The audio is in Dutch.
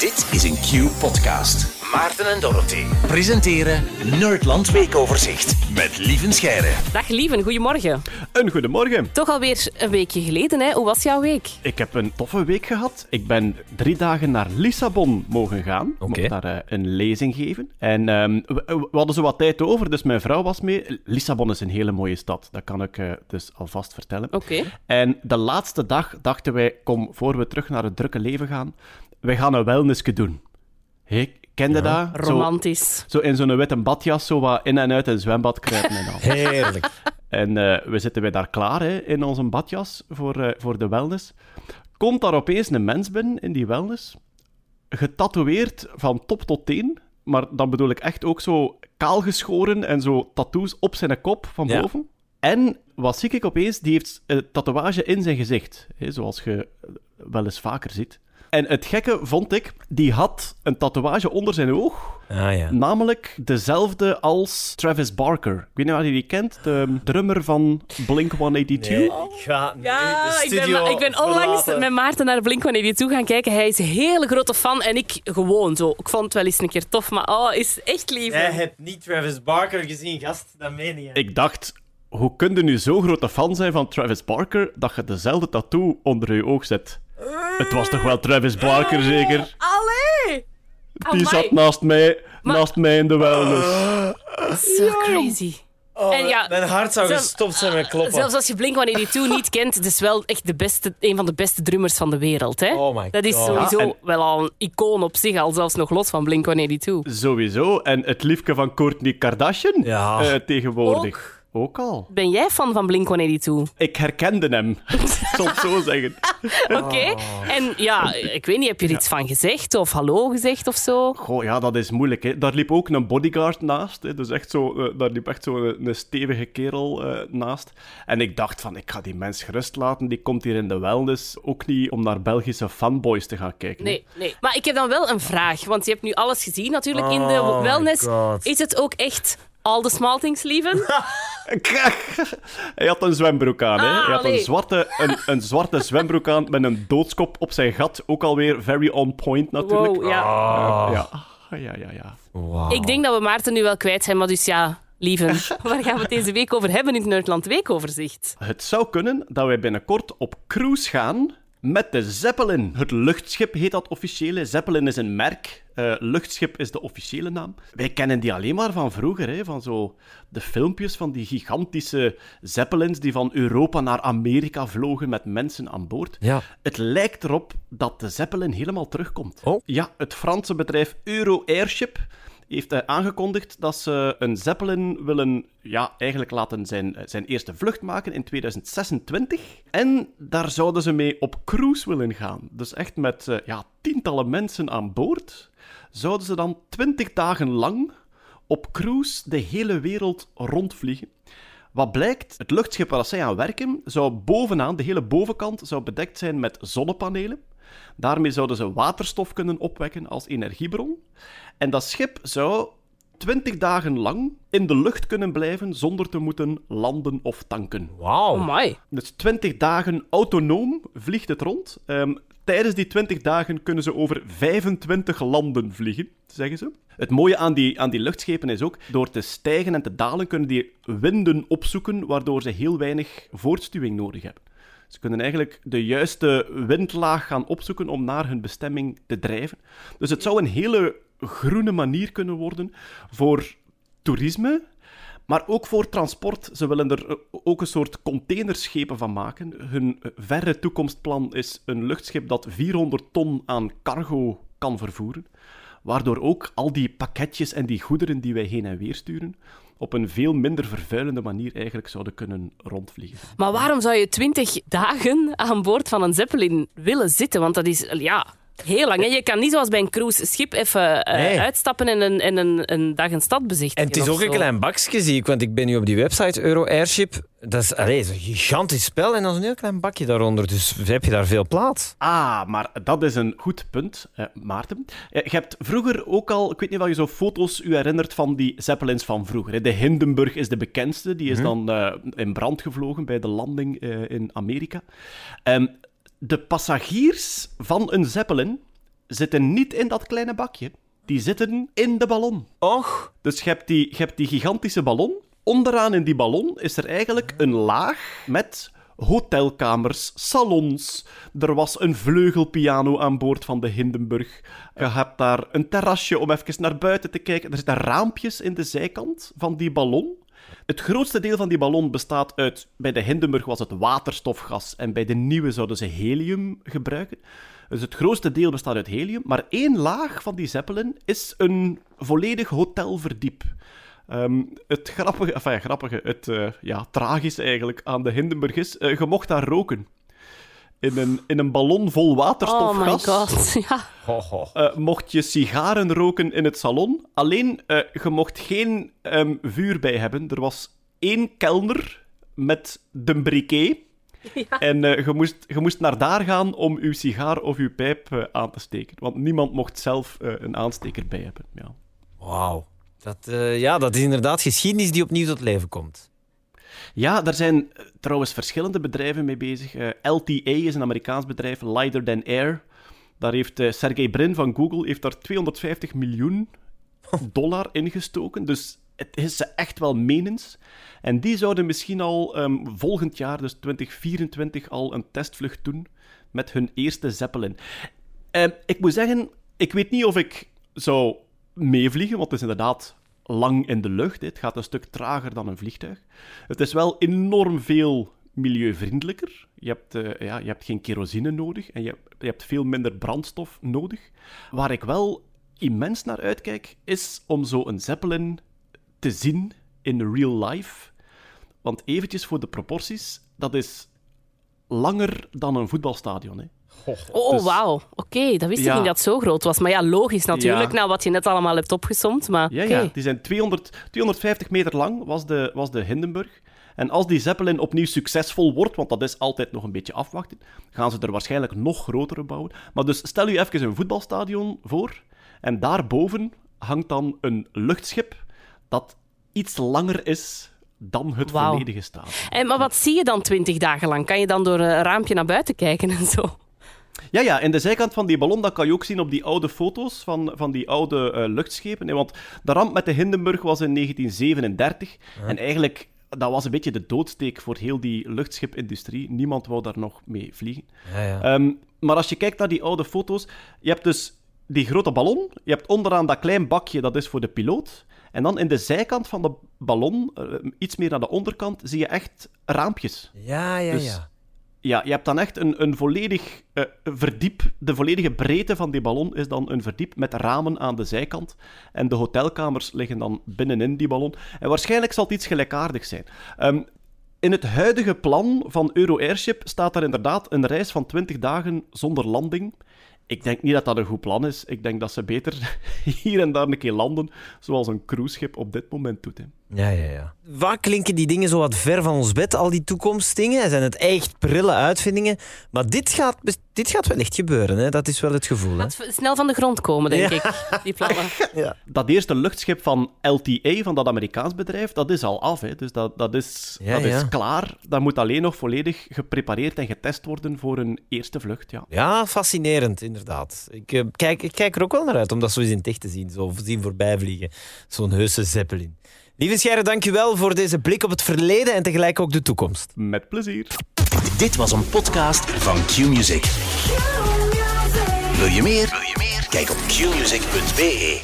Dit is een Q-podcast. Maarten en Dorothy presenteren Nerdland Weekoverzicht met Lieven Scheire. Dag Lieven, goedemorgen. Een goedemorgen. Toch alweer een weekje geleden, hè? Hoe was jouw week? Ik heb een toffe week gehad. Ik ben drie dagen naar Lissabon mogen gaan. Oké. Mocht daar eh, een lezing geven. En ehm, we, we hadden zo wat tijd over, dus mijn vrouw was mee. Lissabon is een hele mooie stad. Dat kan ik eh, dus alvast vertellen. Oké. En de laatste dag dachten wij, kom, voor we terug naar het drukke leven gaan, wij gaan een wellnessje doen. Hey, kende dat? Zo, Romantisch. zo in zo'n witte badjas, zo wat in en uit een zwembad kruipen en al. Heerlijk. En eh, we zitten wij daar klaar hè, in onze badjas voor, eh, voor de wellness. Komt daar opeens een mens binnen in die wellness, getatoeëerd van top tot teen. Maar dan bedoel ik echt ook zo kaal geschoren en zo tattoos op zijn kop van Ja. boven. En wat zie ik opeens? Die heeft een tatoeage in zijn gezicht, hè, zoals je eh, wel eens vaker ziet. En het gekke vond ik, die had een tatoeage onder zijn oog. Ah ja. Namelijk dezelfde als Travis Barker. Ik weet niet of je die kent, de drummer van Blink 182. Nee, ik ga nu Ja, de ik ben, ik ben onlangs verlaten. met Maarten naar Blink-182 gaan kijken. Hij is een hele grote fan en ik gewoon zo. Ik vond het wel eens een keer tof, maar oh, is echt lief. Jij hebt niet Travis Barker gezien, gast. Dat meen je. Ik dacht, hoe kun je nu zo grote fan zijn van Travis Barker dat je dezelfde tattoo onder je oog zet? Het was toch wel Travis Barker, zeker? Allee! Die zat naast mij, naast mij in de wellness. Zo crazy. Oh, en ja, mijn hart zou zelf- gestopt zijn met kloppen. Zelfs als je Blink-182 niet kent, het is wel echt de beste, een van de beste drummers van de wereld. Hè? Oh my dat is God. sowieso Ja, en- wel al een icoon op zich, al zelfs nog los van Blink-182. Sowieso. En het liefje van Kourtney Kardashian Ja. eh, tegenwoordig. Ook. Al. Ben jij fan van Blink-182? Ik herkende hem. Ik zal het zo zeggen. Oké. En ja, ik weet niet, heb je er iets van gezegd of hallo gezegd of zo? Goh, ja, dat is moeilijk. Hè. Daar liep ook een bodyguard naast. Hè. Dus echt zo, eh, daar liep echt zo een, een stevige kerel eh, naast. En ik dacht van, ik ga die mens gerust laten. Die komt hier in de wellness ook niet om naar Belgische fanboys te gaan kijken. hè. Nee, nee. Maar ik heb dan wel een vraag, want je hebt nu alles gezien natuurlijk in de Oh wellness. Is het ook echt all the small things, lieven? Hij had een zwembroek aan. hè. Ah, Hij had een zwarte, een, een zwarte zwembroek aan met een doodskop op zijn gat. Ook alweer very on point natuurlijk. Wow, ja. Ja. Ah, ja, ja, ja. Wauw. Ik denk dat we Maarten nu wel kwijt zijn, maar dus ja, lieven. Waar gaan we het deze week over hebben in het Nerdland Weekoverzicht? Het zou kunnen dat wij binnenkort op cruise gaan met de Zeppelin. Het luchtschip heet dat officiële. Zeppelin is een merk. Eh, luchtschip is de officiële naam. Wij kennen die alleen maar van vroeger, hè, van zo de filmpjes van die gigantische Zeppelins die van Europa naar Amerika vlogen met mensen aan boord. Ja. Het lijkt erop dat de Zeppelin helemaal terugkomt. Oh. Ja, het Franse bedrijf Euro Airship heeft eh, aangekondigd dat ze een Zeppelin willen ja, eigenlijk laten zijn, eh, zijn eerste vlucht maken in 2026. En daar zouden ze mee op cruise willen gaan. Dus echt met eh, ja, tientallen mensen aan boord. Zouden ze dan 20 dagen lang op cruise de hele wereld rondvliegen. Wat blijkt, het luchtschip waar zij aan werken, zou bovenaan, de hele bovenkant, zou bedekt zijn met zonnepanelen. Daarmee zouden ze waterstof kunnen opwekken als energiebron. En dat schip zou 20 dagen lang in de lucht kunnen blijven zonder te moeten landen of tanken. Wauw. Oh. Dus 20 dagen autonoom vliegt het rond. Ehm, tijdens die 20 dagen kunnen ze over 25 landen vliegen, zeggen ze. Het mooie aan die, aan die luchtschepen is ook, door te stijgen en te dalen kunnen die winden opzoeken, waardoor ze heel weinig voortstuwing nodig hebben. Ze kunnen eigenlijk de juiste windlaag gaan opzoeken om naar hun bestemming te drijven. Dus het zou een hele groene manier kunnen worden voor toerisme, maar ook voor transport. Ze willen er eh, ook een soort containerschepen van maken. Hun eh, verre toekomstplan is een luchtschip dat 400 ton aan cargo kan vervoeren. Waardoor ook al die pakketjes en die goederen die wij heen en weer sturen, op een veel minder vervuilende manier eigenlijk zouden kunnen rondvliegen. Maar waarom zou je 20 dagen aan boord van een Zeppelin willen zitten? Want dat is, ja, heel lang. Hè? Je kan niet zoals bij een cruise schip even eh, Nee. uitstappen en een, en een, een dag een stad bezichtigen. En het is ook een klein bakje, zie ik, want ik ben nu op die website Euro Airship. Dat is, allee, dat is een gigantisch spel en dan een heel klein bakje daaronder. Dus heb je daar veel plaats? Ah, maar dat is een goed punt, eh, Maarten. Eh, je hebt vroeger ook al, ik weet niet of je zo foto's u herinnert van die Zeppelins van vroeger. hè. De Hindenburg is de bekendste, die is dan eh, in brand gevlogen bij de landing eh, in Amerika. Ehm, de passagiers van een Zeppelin zitten niet in dat kleine bakje. Die zitten in de ballon. Och, Dus je hebt die, je hebt die gigantische ballon. Onderaan in die ballon is er eigenlijk een laag met hotelkamers, salons. Er was een vleugelpiano aan boord van de Hindenburg. Je hebt daar een terrasje om even naar buiten te kijken. Er zitten raampjes in de zijkant van die ballon. Het grootste deel van die ballon bestaat uit... Bij de Hindenburg was het waterstofgas en bij de nieuwe zouden ze helium gebruiken. Dus het grootste deel bestaat uit helium, maar één laag van die Zeppelin is een volledig hotelverdiep. Ehm, het grappige, enfin, grappige, het uh, ja, tragische eigenlijk aan de Hindenburg is, uh, je mocht daar roken. In een, in een ballon vol waterstofgas. Oh my god, ja. Uh, mocht je sigaren roken in het salon. Alleen, je mocht geen um, vuur bij hebben. Er was één kelner met de briquet. Ja. En uh, je, moest, je moest naar daar gaan om uw sigaar of uw pijp uh, aan te steken. Want niemand mocht zelf uh, een aansteker bij hebben. Ja. Wauw. Dat, ja, dat is inderdaad geschiedenis die opnieuw tot leven komt. Ja, daar zijn trouwens verschillende bedrijven mee bezig. LTA is een Amerikaans bedrijf, Lighter Than Air. Daar heeft Sergey Brin van Google heeft daar 250 miljoen dollar ingestoken. Dus het is ze echt wel menens. En die zouden misschien al um, volgend jaar, dus 2024, al een testvlucht doen met hun eerste Zeppelin. Uh, ik moet zeggen, ik weet niet of ik zou meevliegen, want het is inderdaad lang in de lucht. Het gaat een stuk trager dan een vliegtuig. Het is wel enorm veel milieuvriendelijker. Je hebt, uh, ja, je hebt geen kerosine nodig en je, je hebt veel minder brandstof nodig. Waar ik wel immens naar uitkijk, is om zo een Zeppelin te zien in real life. Want eventjes voor de proporties, dat is langer dan een voetbalstadion. Hè. Oh, dus, wauw. Oké, okay, dat wist ja. ik niet dat het zo groot was. Maar ja, logisch natuurlijk, ja. nou wat je net allemaal hebt opgesomd. Maar, ja, okay. ja, die zijn 200, 250 meter lang, was de, was de Hindenburg. En als die Zeppelin opnieuw succesvol wordt, want dat is altijd nog een beetje afwachten, gaan ze er waarschijnlijk nog grotere bouwen. Maar dus stel je even een voetbalstadion voor, en daarboven hangt dan een luchtschip dat iets langer is dan het volledige stadion. En, maar wat zie je dan twintig dagen lang? Kan je dan door een raampje naar buiten kijken en zo? Ja, ja, in de zijkant van die ballon, dat kan je ook zien op die oude foto's van, van die oude uh, luchtschepen. Want de ramp met de Hindenburg was in 1937. Ja. En eigenlijk, dat was een beetje de doodsteek voor heel die luchtschipindustrie. Niemand wou daar nog mee vliegen. Ja, ja. Um, maar als je kijkt naar die oude foto's, je hebt dus die grote ballon, je hebt onderaan dat klein bakje, dat is voor de piloot. En dan in de zijkant van de ballon, uh, iets meer naar de onderkant, zie je echt raampjes. Ja, ja, dus, ja. Ja, je hebt dan echt een, een volledig uh, verdiep. De volledige breedte van die ballon is dan een verdiep met ramen aan de zijkant. En de hotelkamers liggen dan binnenin die ballon. En waarschijnlijk zal het iets gelijkaardigs zijn. Um, in het huidige plan van Euro Airship staat er inderdaad een reis van 20 dagen zonder landing. Ik denk niet dat dat een goed plan is. Ik denk dat ze beter hier en daar een keer landen, zoals een cruiseschip op dit moment doet. Ja, ja, ja. Waar klinken die dingen zo wat ver van ons bed, al die toekomstdingen? Zijn het echt prille uitvindingen? Maar dit gaat, dit gaat wel echt gebeuren, hè? dat is wel het gevoel. Hè? Gaat snel van de grond komen, denk ja. ik, die plannen. Ja. Dat eerste luchtschip van LTA, van dat Amerikaans bedrijf, dat is al af. Hè. Dus dat, dat, is, Ja, dat ja. is klaar. Dat moet alleen nog volledig geprepareerd en getest worden voor een eerste vlucht. Ja. Ja, fascinerend, inderdaad. Ik, eh, kijk, ik kijk er ook wel naar uit om dat zo eens in het echt te zien. Zo zien voorbijvliegen. Zo'n heuse zeppelin. Lieve Scherre, dank u wel voor deze blik op het verleden en tegelijk ook de toekomst. Met plezier. Dit was een podcast van Q-Music. Wil je meer? Wil je meer? Kijk op qmusic.be.